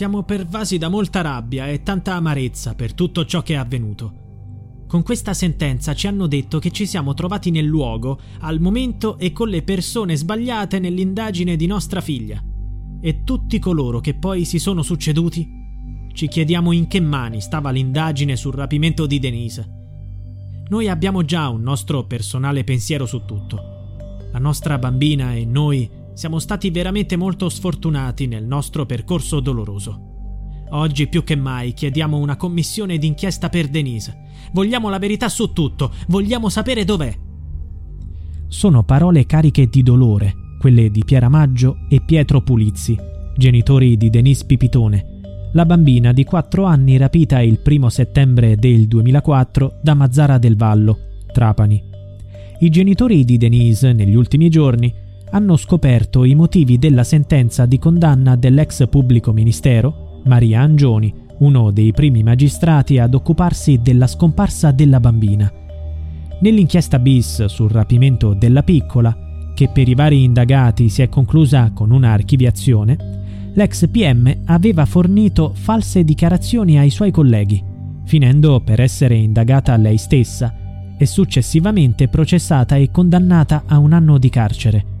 Siamo pervasi da molta rabbia e tanta amarezza per tutto ciò che è avvenuto. Con questa sentenza ci hanno detto che ci siamo trovati nel luogo, al momento e con le persone sbagliate nell'indagine di nostra figlia. E tutti coloro che poi si sono succeduti, ci chiediamo in che mani stava l'indagine sul rapimento di Denise. Noi abbiamo già un nostro personale pensiero su tutto. La nostra bambina e noi siamo stati veramente molto sfortunati nel nostro percorso doloroso. Oggi più che mai chiediamo una commissione d'inchiesta per Denise. Vogliamo la verità su tutto, vogliamo sapere dov'è. Sono parole cariche di dolore, quelle di Piera Maggio e Pietro Pulizzi, genitori di Denise Pipitone, la bambina di 4 anni rapita il 1 settembre del 2004 da Mazzara del Vallo, Trapani. I genitori di Denise, negli ultimi giorni, hanno scoperto i motivi della sentenza di condanna dell'ex pubblico ministero, Maria Angioni, uno dei primi magistrati ad occuparsi della scomparsa della bambina. Nell'inchiesta bis sul rapimento della piccola, che per i vari indagati si è conclusa con una archiviazione, l'ex PM aveva fornito false dichiarazioni ai suoi colleghi, finendo per essere indagata lei stessa e successivamente processata e condannata a un anno di carcere.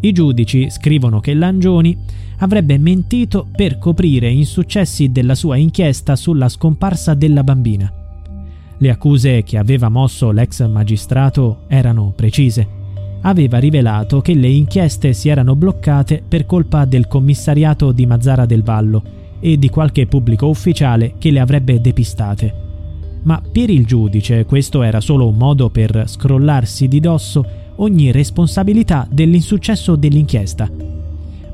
I giudici scrivono che Langioni avrebbe mentito per coprire insuccessi della sua inchiesta sulla scomparsa della bambina. Le accuse che aveva mosso l'ex magistrato erano precise aveva rivelato che le inchieste si erano bloccate per colpa del commissariato di Mazzara del Vallo e di qualche pubblico ufficiale che le avrebbe depistate. Ma per il giudice questo era solo un modo per scrollarsi di dosso ogni responsabilità dell'insuccesso dell'inchiesta.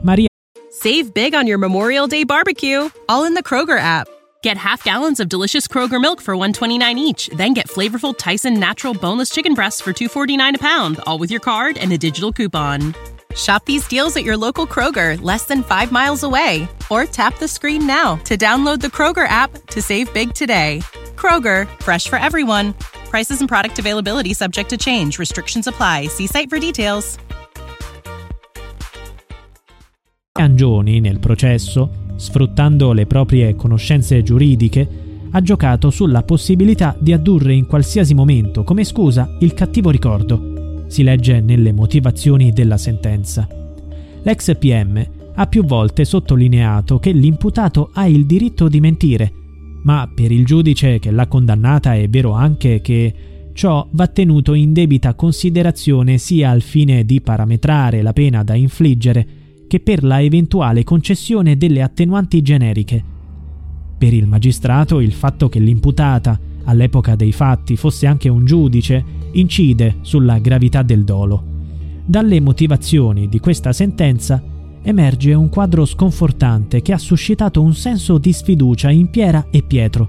Maria Save big on your Memorial Day barbecue, all in the Kroger app. Get half gallons of delicious Kroger milk for 129 each, then get flavorful Tyson natural boneless chicken breasts for 249 a pound, all with your card and a digital coupon. Shop these deals at your local Kroger, less than 5 miles away, or tap the screen now to download the Kroger app to save big today. Kroger, fresh for everyone. Prices and product availability subject to change. Restrictions apply. See site for details. Angioni nel processo sfruttando le proprie conoscenze giuridiche, ha giocato sulla possibilità di addurre in qualsiasi momento come scusa il cattivo ricordo. Si legge nelle motivazioni della sentenza. L'ex PM ha più volte sottolineato che l'imputato ha il diritto di mentire, ma per il giudice che l'ha condannata è vero anche che ciò va tenuto in debita considerazione sia al fine di parametrare la pena da infliggere, che per la eventuale concessione delle attenuanti generiche. Per il magistrato il fatto che l'imputata, all'epoca dei fatti, fosse anche un giudice, incide sulla gravità del dolo. Dalle motivazioni di questa sentenza emerge un quadro sconfortante che ha suscitato un senso di sfiducia in Piera e Pietro.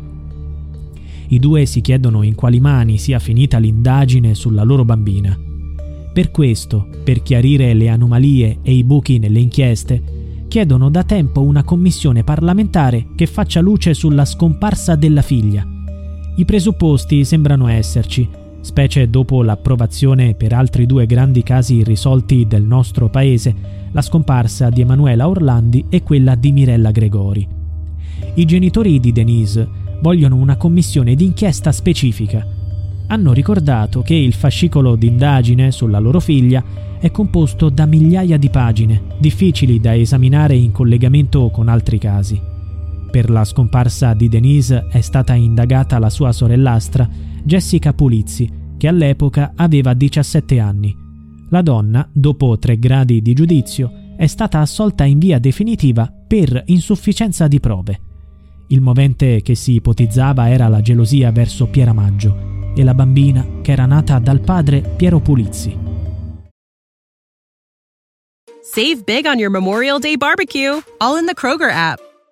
I due si chiedono in quali mani sia finita l'indagine sulla loro bambina. Per questo, per chiarire le anomalie e i buchi nelle inchieste, chiedono da tempo una commissione parlamentare che faccia luce sulla scomparsa della figlia. I presupposti sembrano esserci, specie dopo l'approvazione per altri due grandi casi irrisolti del nostro paese, la scomparsa di Emanuela Orlandi e quella di Mirella Gregori. I genitori di Denise vogliono una commissione d'inchiesta specifica hanno ricordato che il fascicolo d'indagine sulla loro figlia è composto da migliaia di pagine, difficili da esaminare in collegamento con altri casi. Per la scomparsa di Denise è stata indagata la sua sorellastra, Jessica Pulizzi, che all'epoca aveva 17 anni. La donna, dopo tre gradi di giudizio, è stata assolta in via definitiva per insufficienza di prove. Il movente che si ipotizzava era la gelosia verso Pieramaggio e la bambina che era nata dal padre Piero Pulizzi. Save big on your Memorial Day barbecue, all in the Kroger app.